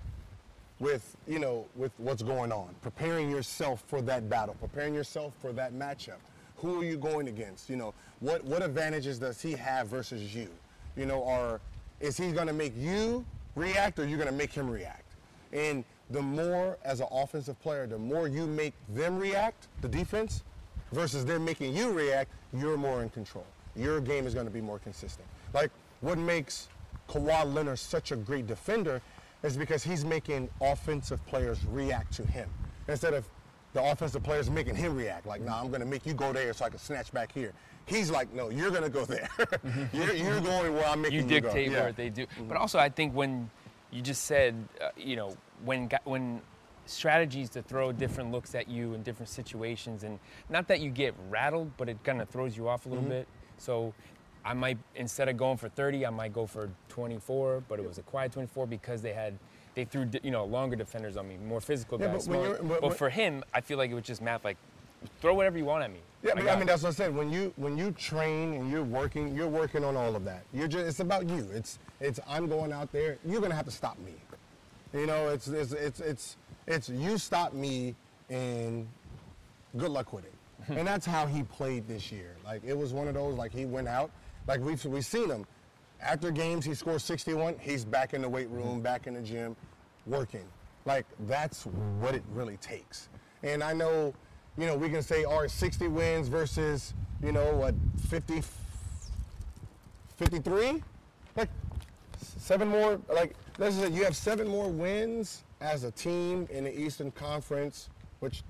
with you know with what's going on. Preparing yourself for that battle. Preparing yourself for that matchup. Who are you going against? You know what what advantages does he have versus you? You know or is he going to make you react or are you going to make him react? And the more as an offensive player the more you make them react the defense versus them making you react you're more in control. Your game is going to be more consistent. Like what makes Kawhi Leonard such a great defender is because he's making offensive players react to him instead of the offensive players making him react. Like, nah, I'm going to make you go there so I can snatch back here. He's like, no, you're going to go there. Mm-hmm. you're, you're going where I'm
You
making you,
dictate
go. Yeah.
where they do. Mm-hmm. But also, I think when you just said, uh, you know, when when strategies to throw different looks at you in different situations, and not that you get rattled, but it kind of throws you off a little mm-hmm. bit. So. I might instead of going for 30, I might go for 24, but it was a quiet 24 because they had they threw you know longer defenders on me, more physical
Yeah,
guys.
but
smaller-
but
but for him, I feel like it was just math. Like, throw whatever you want at me.
Yeah, but
got
I mean that's what I said. When you when you train and you're working, you're working on all of that. You're just it's about you. It's it's I'm going out there. You're gonna have to stop me. You know, it's it's it's it's, it's you stop me and good luck with it. and that's how he played this year. Like it was one of those like he went out. Like we've we've seen him. After games, he scores 61. He's back in the weight room, mm-hmm. back in the gym, working. Like that's what it really takes. And I know, you know, we can say, all right, 60 wins versus, you know, what, 50, 53? Like seven more. Like let's say you have seven more wins as a team in the Eastern Conference, which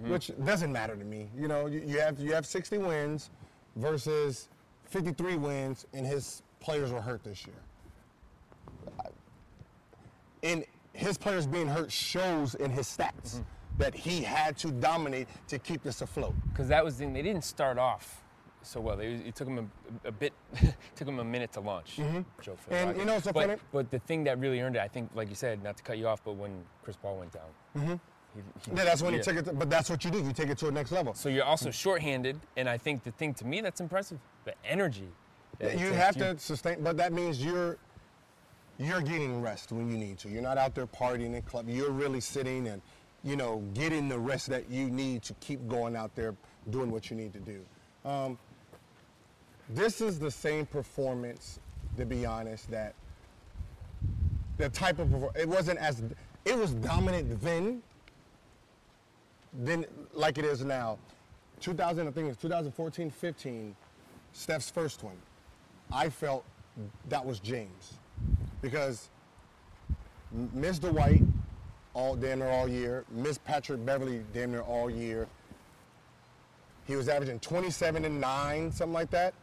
mm-hmm. which doesn't matter to me. You know, you, you have you have 60 wins versus 53 wins, and his players were hurt this year. And his players being hurt shows in his stats
Mm-hmm.
that he had to dominate to keep this afloat.
because that was the thing. They didn't start off so well. It, it took him a, a bit, took him a minute to launch. Joe
Mm-hmm. And you know what's so
but,
funny?
But the thing that really earned it, I think, like you said, not to cut you off, but when Chris Paul went down. Mm-hmm.
Yeah, that's when you take it. To, but that's what you do. You take it to the next level.
So you're also shorthanded, and I think the thing to me that's impressive, the energy. that
you have to sustain, but that means you're you're getting rest when you need to. You're not out there partying in club. You're really sitting and you know getting the rest that you need to keep going out there doing what you need to do. Um, this is the same performance, to be honest, that the type of it wasn't as it was dominant then than like it is now. 2000, I think it's 2014, 15, Steph's first one. I felt that was James because M- Mr. Dwight all damn near all year, Miss Patrick Beverley damn near all year. He was averaging 27 and 9, something like that.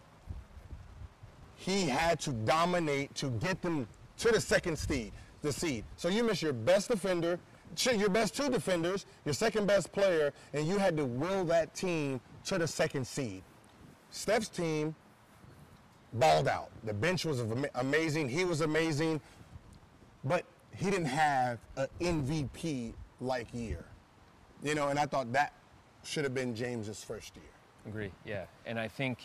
He had to dominate to get them to the second seed, the seed. So you miss your best defender, your best two defenders, your second best player, and you had to will that team to the second seed. Steph's team balled out. The bench was amazing. He was amazing, but he didn't have an MVP like year. You know, and I thought that should have been James's first year.
Agree. Yeah, and I think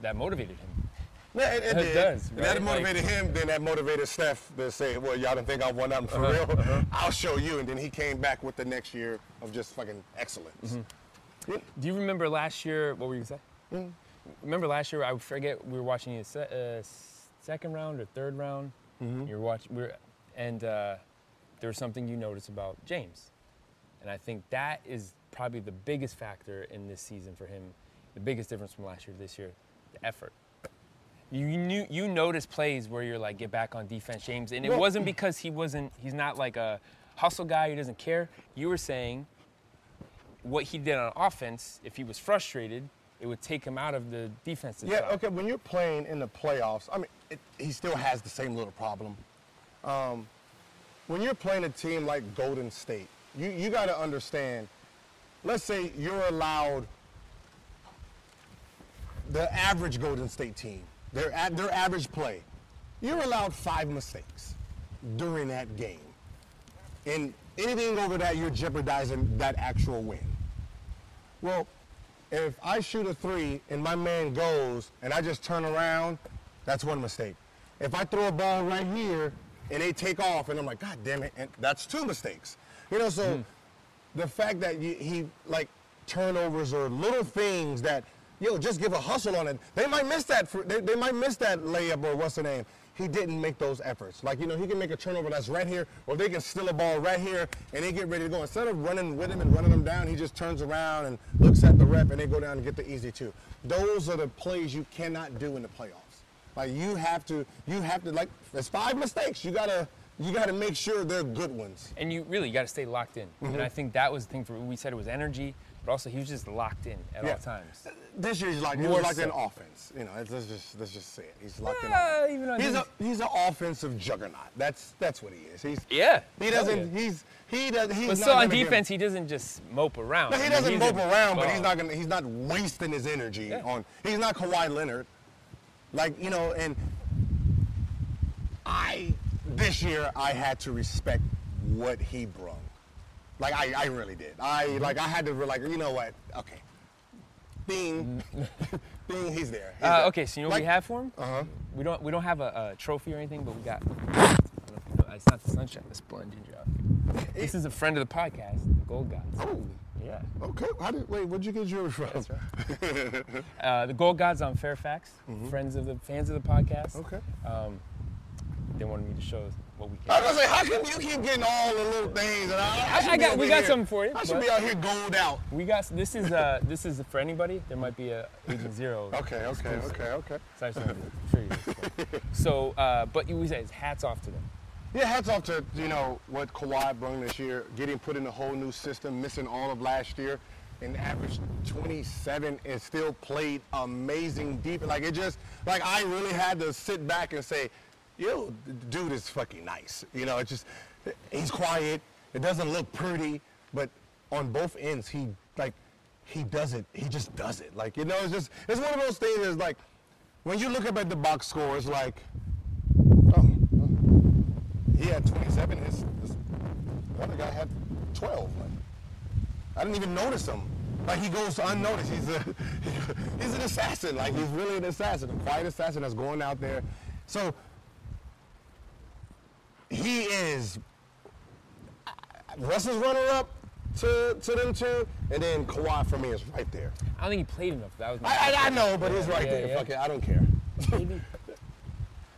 that motivated him.
Yeah, it, it
It does,
That
right?
motivated him, then that motivated Steph to say, well, y'all didn't think I won nothing for
Uh-huh,
real? I'll show you. And then he came back with the next year of just fucking excellence.
Mm-hmm. Do you remember last year? What were you gonna say?
Mm.
Remember last year? I forget. We were watching the se- uh, second round or third round.
Mm-hmm.
You were watching. We were, and uh, there was something you noticed about James, and I think that is probably the biggest factor in this season for him. The biggest difference from last year to this year, the effort. You knew you noticed plays where you're like, get back on defense, James, and it
Well-
wasn't because he wasn't. He's not like a hustle guy who doesn't care. You were saying what he did on offense, if he was frustrated, it would take him out of the defensive
Yeah,
side.
okay, when you're playing in the playoffs, I mean, it, he still has the same little problem. Um, when you're playing a team like Golden State, you, you got to understand, let's say you're allowed the average Golden State team, their, their average play, you're allowed five mistakes during that game. And anything over that, you're jeopardizing that actual win. Well, if I shoot a three and my man goes and I just turn around, that's one mistake. If I throw a ball right here and they take off and I'm like, God damn it, and that's two mistakes. You know, so mm. the fact that you, he like turnovers or little things that, yo, just give a hustle on it. They might miss that. For, they, they might miss that layup or what's the name. He didn't make those efforts. Like, you know, he can make a turnover that's right here, or they can steal a ball right here and they get ready to go. Instead of running with him and running him down, he just turns around and looks at the rep and they go down and get the easy two. Those are the plays you cannot do in the playoffs. Like you have to, you have to like. There's five mistakes. You gotta, you gotta make sure they're good ones.
And you really got to stay locked in.
Mm-hmm.
And I think that was the thing for we said it was energy, but also he was just locked in at
Yeah.
all times.
This year he's like,
More
locked in offense. You know, let's just let's just say it. He's locked in.
Ah,
offense.
even
he's a he's an offensive juggernaut. That's that's what he is. He's
Yeah.
He doesn't.
yeah.
He's he does. He's
But
not But
still on
gonna give-
defense, he doesn't just mope around.
No, he doesn't
he's
mope
a-
around, but he's not gonna. He's not wasting his energy
Yeah.
on. He's not Kawhi Leonard. Like you know, and I this year I had to respect what he brung. Like I, I really did. I
Mm-hmm.
like I had to re- like you know what? Okay, Bing, Bing, he's there. He's
Uh,
there.
okay, so you know what we have for him?
Uh-huh.
We don't we don't have a, a trophy or anything, but we got. I don't know if you know, it's not the sunshine, the splendid job. This is a friend of the podcast, the Gold Gods.
Oh.
Yeah.
Okay. How did wait? Where'd you get yours from?
Right. Uh, the Gold Gods on Fairfax, friends of the fans of the podcast.
Mm-hmm. Okay.
Um, they wanted me to show what we
I
can.
was gonna say, how come you keep getting all the little things? And I, I,
I got- we got
here-
something for you,
I should
but-
be out here gold out.
We got this is uh this is for anybody. There might be a Agent Zero.
Okay, okay, okay, okay.
So I just wanted to show you this one. So, uh, but you we say it's hats off to them.
Yeah, hats off to you know what Kawhi brought this year, getting put in a whole new system, missing all of last year, and averaged 27 and still played amazing deep. Like it just like I really had to sit back and say, yo, the dude is fucking nice. You know, it's just he's quiet. It doesn't look pretty, but on both ends, he like he does it. He just does it. Like you know, it's just it's one of those things. Is like when you look up at the box score, it's like, oh, he had 27. His, his the other guy had 12. Like, I didn't even notice him. Like he goes unnoticed. He's a he's an assassin. Like he's really an assassin, a quiet assassin that's going out there. So he is Russell's runner up to, to them two, and then Kawhi for me is right there.
I don't think he played enough. That was my
I, I, I know, but he's right
Yeah,
there.
yeah.
Fuck it, I don't care.
KD.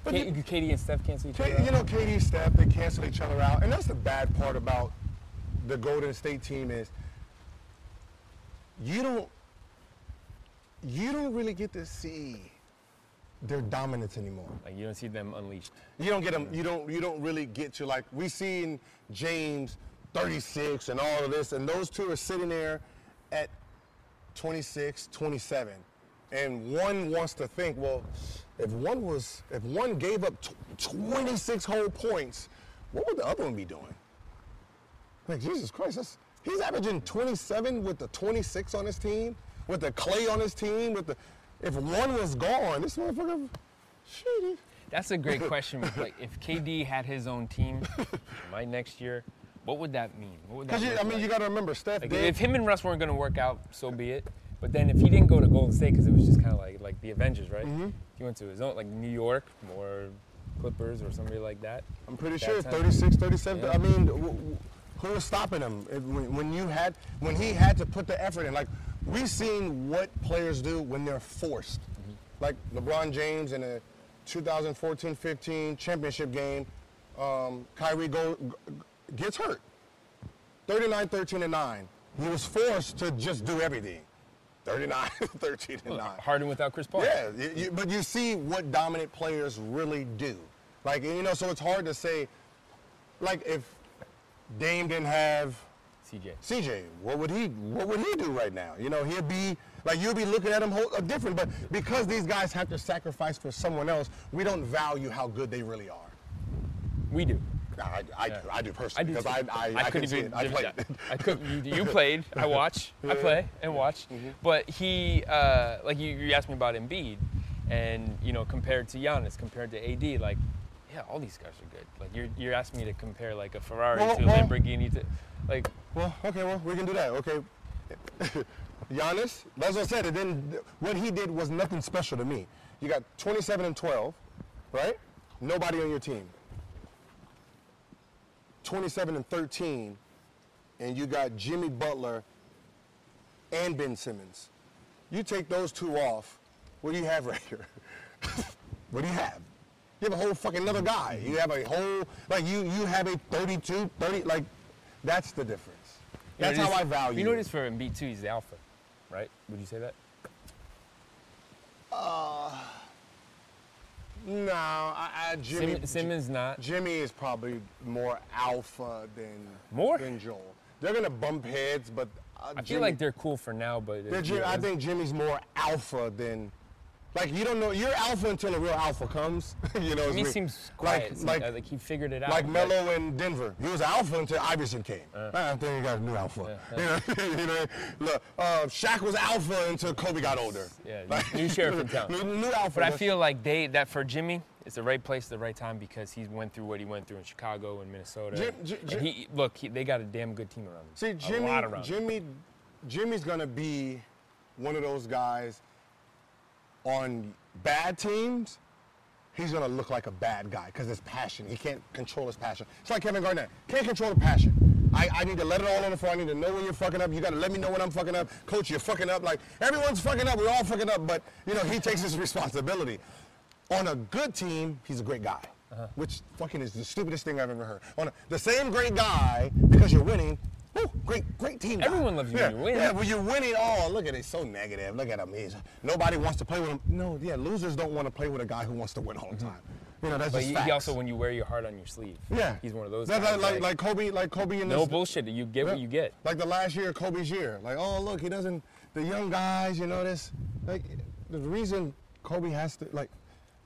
But
K-
you-
KD and Steph cancel each other.
K- you know, KD, Steph, they cancel each other out, and that's the bad part about the Golden State team is you don't you don't really get to see their dominance anymore.
Like you don't see them unleashed.
You don't get them. You don't. You don't really get to like we seen James 36 and all of this, and those two are sitting there at 26, 27, and one wants to think, well, if one was, if one gave up tw- 26 whole points, what would the other one be doing? Like Jesus Christ, that's, he's averaging 27 with the 26 on his team, with the Clay on his team, with the. If one was gone, this motherfucker, shit.
That's a great question. like if KD had his own team, my next year, what would that mean? What would that
Because you, I mean,
like?
you got to remember, Steph
Like,
did.
if him and Russ weren't going to work out, so be it. But then if he didn't go to Golden State because it was just kind of like like the Avengers, right?
Mm-hmm.
He went to his own like New York or Clippers or somebody like that.
I'm pretty
That
sure
time.
36, 37.
Yeah.
I mean, who was stopping him when, when you had when he had to put the effort in? Like we've seen what players do when they're forced.
Mm-hmm.
Like LeBron James in a 2014-15 championship game, um, Kyrie go, g- gets hurt. 39, 13, and 9. He was forced to just do everything. 39, 13, and 9.
Harden without Chris Paul.
Yeah, you, you, but you see what dominant players really do. Like, you know, so it's hard to say, like, if Dame didn't have
CJ.
CJ, what would he what would he do right now? You know, he'd be like you'll be looking at him whole, uh, different. But because these guys have to sacrifice for someone else, we don't value how good they really are.
We do.
I, I,
Yeah.
I do personally because. I, I, I, can
couldn't even.
it. I played.
I could. You, you played. I watch. I play and watch.
Mm-hmm.
But he, uh, like you, you asked me about Embiid, and you know, compared to Giannis, compared to AD, like, yeah, all these guys are good. Like you're, you're asking me to compare like a Ferrari
Well,
to a
well-
Lamborghini to, like,
Well, okay, well, we can do that. Okay. Giannis, that's what I said. It didn't, what he did was nothing special to me. You got 27 and 12, right? Nobody on your team. 27 and 13, and you got Jimmy Butler and Ben Simmons. You take those two off, what do you have right here? what do you have? You have a whole fucking another guy. You have a whole, like you, you have a 32, 30, like, that's the difference.
you know,
That's how
is-
I value
You know what
it.
it is for Embiid too? He's the alpha, right? Would you say that?
No, I, I Jimmy.
Sim- Simmons not.
Jimmy is probably more alpha than
More?
than Joel. They're gonna bump heads, but uh,
I
Jimmy,
feel like they're cool for now, but
I think Jimmy's more alpha than. Like you don't know, you're alpha until a real alpha comes. you know,
he seems
like
quiet.
like
like, like he figured it out.
like Melo in Denver. He was alpha until Iverson came. I think he got a new alpha. You know, you know, look, uh, Shaq was alpha until Kobe got older.
Yeah,
Like-
new sheriff in town.
New, new alpha.
But I feel like they that for Jimmy, it's the right place, at the right time because he went through what he went through in Chicago and Minnesota.
Jim-
and
Jim-
and he look, he, they got a damn good team around him.
See,
a
Jimmy,
lot around him.
Jimmy, Jimmy's gonna be one of those guys on bad teams. He's gonna look like a bad guy because his passion. He can't control his passion. It's like Kevin Garnett. Can't control the passion. I, I need to let it all on the floor. I need to know when you're fucking up. You gotta let me know when I'm fucking up. Coach, you're fucking up. Like everyone's fucking up. We're all fucking up. But you know, he takes his responsibility. On a good team, he's a great guy.
Uh-huh.
Which fucking is the stupidest thing I've ever heard. On a, the same great guy because you're winning. Woo, great, great team. guy.
Everyone loves you
yeah,
when you win.
Yeah, when you're winning, all. look at it, so negative. Look at him. He's, nobody wants to play with him. No, yeah, losers don't want to play with a guy who wants to win all the time. You know, that's
Mm-hmm. But
just
he, also, when you wear your heart on your sleeve,
yeah,
he's one of those
That's
guys.
like, like, like Kobe, like Kobe in this.
no
this.
bullshit. You get what you get.
Like the last year, Kobe's year. Like, oh look, he doesn't. The young guys, you know this. Like, the reason Kobe has to like,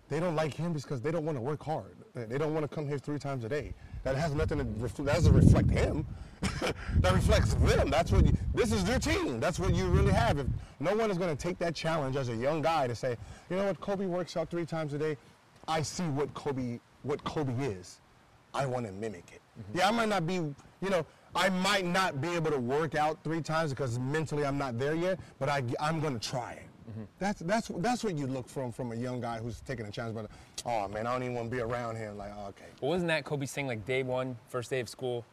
they don't like him because they don't want to work hard. They don't want to come here three times a day. That has nothing to. That doesn't reflect him. that reflects them. That's what. You, this is your team. That's what you really have. If no one is going to take that challenge as a young guy to say, you know what, Kobe works out three times a day. I see what Kobe what Kobe is. I want to mimic it. Mm-hmm. Yeah, I might not be. You know, I might not be able to work out three times because mentally I'm not there yet. But I, I'm going to try it. Mm-hmm. That's that's that's what you look from from a young guy who's taking a chance. But oh man, I don't even want to be around him. Like okay.
But wasn't that Kobe saying like day one, first day of school?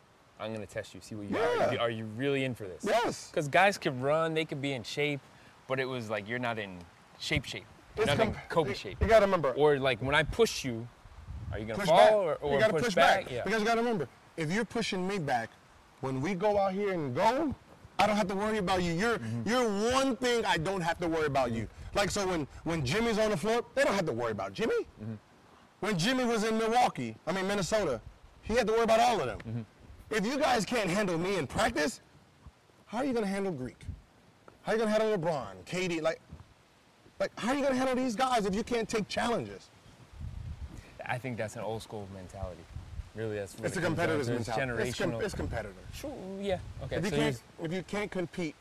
I'm gonna test you, see what you
Yeah.
are. Are you- really in for this?
Yes.
Because guys can run, they could be in shape, but it was like you're not in shape shape. You're
It's
not in Kobe shape.
You got to remember.
Or like when I push you, are you gonna
push
fall
back.
or, or
you gotta
push,
push
back?
back.
Yeah.
Because you gotta remember, if you're pushing me back, when we go out here and go, I don't have to worry about you. You're
Mm-hmm.
you're one thing I don't have to worry about you. Like so when when Jimmy's on the floor, they don't have to worry about Jimmy.
Mm-hmm.
When Jimmy was in Milwaukee, I mean Minnesota, he had to worry about all of them.
Mm-hmm.
If you guys can't handle me in practice, how are you gonna handle Greek? How are you gonna handle LeBron, KD? Like, like how are you gonna handle these guys if you can't take challenges?
I think that's an old school mentality. Really, that's
It's
it
a competitive
to. It's
mentality. It's, com-
generational.
it's competitor.
Sure, yeah. Okay.
If you
so
can't, if you can't compete,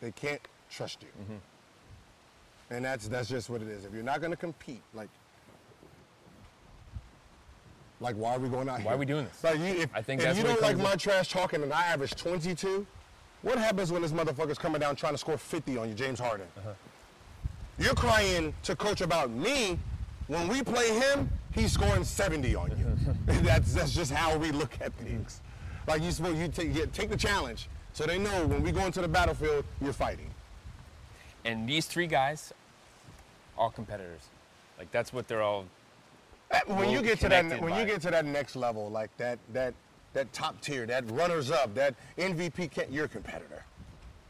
they can't trust you.
Mm-hmm.
And that's that's just what it is. If you're not going to compete, like, like why are we going out here?
Why are we doing this?
Like you, if,
I think
if
that's
you don't like my trash talking and I average 22, what happens when this motherfucker's coming down trying to score 50 on you, James Harden?
Uh-huh.
You're crying to coach about me. When we play him, he's scoring 70 on you. that's that's just how we look at things. Like you supposed you take you take the challenge, so they know when we go into the battlefield, you're fighting.
and these three guys, all competitors. Like that's what they're all.
When you get to that when you get to that next level, like that that that top tier, that runners up, that MVP, can you're a competitor.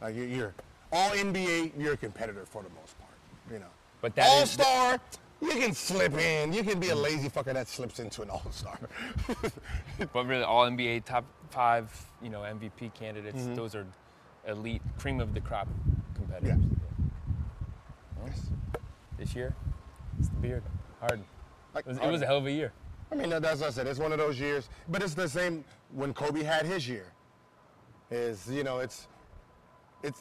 Like you're, you're all NBA, you're a competitor for the most part. You know.
But that
all star, you can slip in. You can be a lazy fucker that slips into an all star.
But really, all NBA top five, you know, MVP candidates.
Mm-hmm.
Those are elite, cream of the crop competitors. Well, This year, it's the beard. Hard.
Like,
It was, it was a hell of a year.
I mean, that's what I said. It's one of those years, but it's the same when Kobe had his year. Is you know, it's it's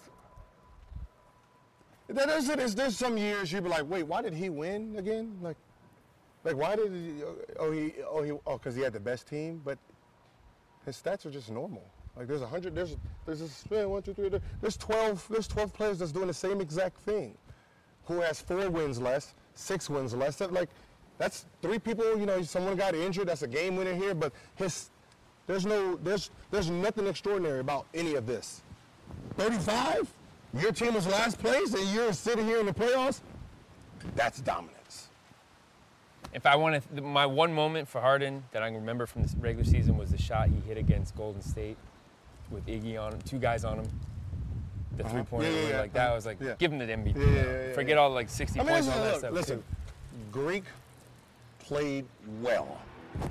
there's there's, there's some years you'd be like, wait, why did he win again? Like, like why did he? Oh, he oh he oh because he had the best team, but his stats are just normal. Like there's a hundred, there's there's this one, two, three, there- there's twelve, there's twelve players that's doing the same exact thing. Who has four wins less, six wins less? That, like that's three people. You know, someone got injured. That's a game winner here, but his there's no there's there's nothing extraordinary about any of this. 35. Your team was last place, and you're sitting here in the playoffs. That's dominance.
If I want to, my one moment for Harden that I can remember from this regular season was the shot he hit against Golden State with Iggy on him, two guys on him. The three pointer,
Uh-huh. Yeah, yeah, yeah.
like that, I was like, give him the MVP.
Yeah, yeah, yeah,
Forget all like 60
I mean,
points on that
look,
stuff.
listen, Greek played well.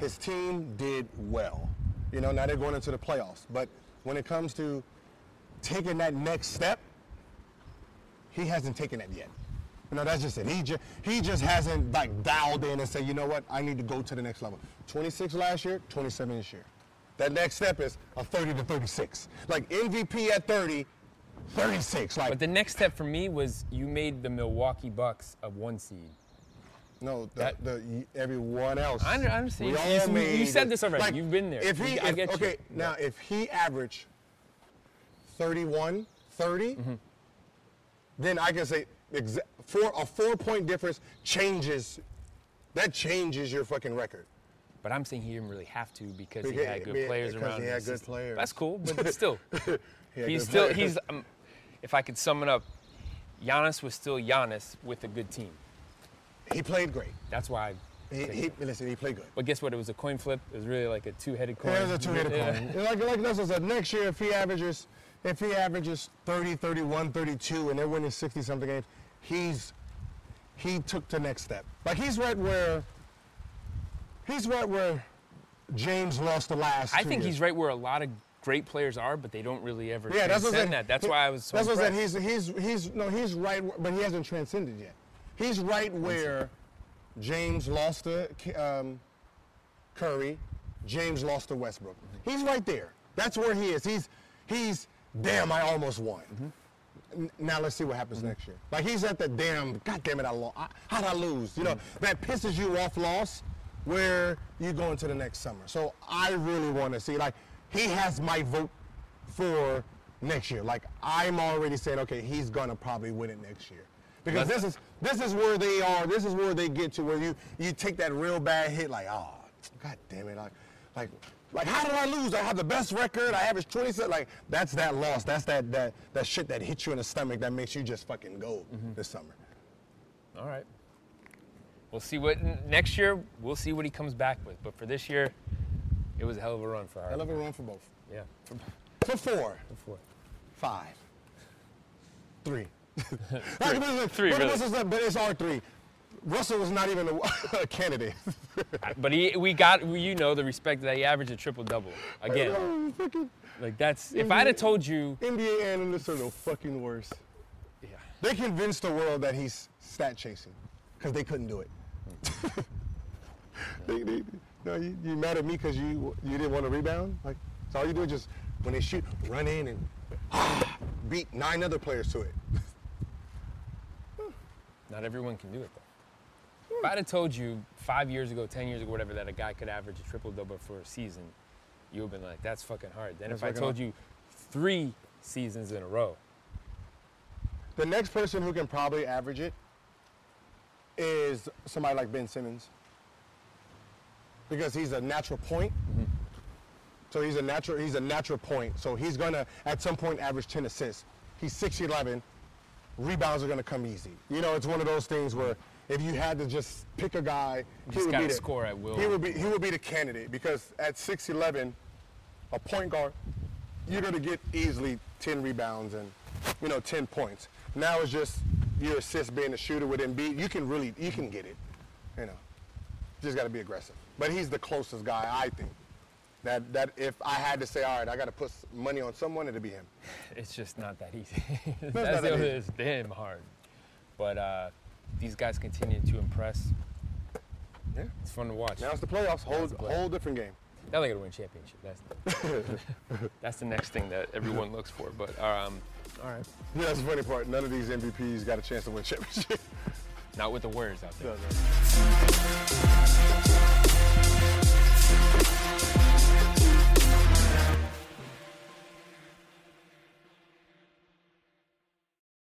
His team did well. You know, now they're going into the playoffs. But when it comes to taking that next step, he hasn't taken it yet. You know, that's just it. He just he just hasn't like dialed in and said, you know what, I need to go to the next level. 26 last year, 27 this year. That next step is a 30 to 36. Like MVP at 30, 36. Like
But the next step for me was you made the Milwaukee Bucks a one seed.
No, the,
That-
the, everyone else.
I under- I understand.
We
You- you- you said this already. You've been there.
If he,
You- I
if-
get you.
okay, now if he averaged 31, 30,
Mm-hmm.
then I can say exa- four, a four-point difference changes. That changes your fucking record.
But I'm saying he didn't really have to because he had good
yeah,
players
because
around
he had good
just-
players.
That's cool, but still,
He
he's still
players.
he's. Um, if I could sum it up, Giannis was still Giannis with a good team.
He played great.
That's why. I
He, he, listen, he played good.
But guess what? It was a coin flip. It was really like a two-headed coin.
Yeah, it was a two-headed
Yeah.
coin. Like, like what I said. Next year, if he averages, if he averages 30, 31, 32, and they're winning 60 something games, he's he took the next step. Like he's right where he's right where James lost the last.
I think
years.
he's right where a lot of great players are, but they don't really ever
Yeah, that's what
that. That's
He-
why I was so
That's what I'm
impressed.
saying. He's he's he's no, he's right, but he hasn't transcended yet. He's right where James lost to um, Curry, James lost to Westbrook. Mm-hmm. He's right there. That's where he is. He's he's damn. I almost won. Mm-hmm. N- Now let's see what happens mm-hmm. next year. Like he's at the damn. God damn it! I lost. How'd I lose? You know that pisses you off. Loss where you go into the next summer. So I really want to see. Like he has my vote for next year. Like I'm already saying, okay, he's gonna probably win it next year. Because this is this is where they are. This is where they get to where you you take that real bad hit. Like oh, god damn it! Like like like how did I lose? I have the best record. I average 27. Like that's that loss. That's that that that shit that hits you in the stomach that makes you just fucking go mm-hmm. this summer.
All right. We'll see what next year. We'll see what he comes back with. But for this year, it was a hell of a run for
A
Hell
of a run for both.
Yeah. For,
For four,
for four.
five, three.
Three.
Three.
Three,
But,
really.
but it's our three. Russell was not even a, a candidate.
But he, we got, you know, the respect that he averaged a triple double again. Like that's. If I'd have told you,
NBA analysts are the fucking worst.
yeah,
They convinced the world that he's stat chasing because they couldn't do it. they, they, no, you, you mad at me because you you didn't want to rebound? Like, so all you do is just when they shoot, run in and beat nine other players to it.
Not everyone can do it though. If I'd have told you five years ago, ten years ago, whatever, that a guy could average a triple double for a season, you would have been like, that's fucking hard. Then
That's
if I told
hard.
you three seasons in a row,
The next person who can probably average it is somebody like Ben Simmons. Because he's a natural point. Mm-hmm. So he's a natural he's a natural point. So he's gonna at some point average 10 assists. He's 6'11. Rebounds are gonna come easy. You know, it's one of those things where if you had to just pick a guy, he would be the,
score at will.
He would be he would be the candidate because at 6'11, a point guard, you're gonna get easily 10 rebounds and you know 10 points. Now it's just your assist being a shooter with Embiid. You can really you can get it. You know, just got to be aggressive. But he's the closest guy I think. That that if I had to say, all right, I got to put money on someone, it'd be him.
it's just not that easy. That's
that easy.
it's damn hard. But uh, these guys continue to impress.
Yeah.
It's fun to watch.
Now it's the playoffs. Whole
the playoffs.
whole different game.
Now they got to win championship. That's that's the next thing that everyone looks for. But um, all right,
Yeah, that's the funny part. None of these MVPs got a chance to win championship.
not with the Warriors out there.
No, no.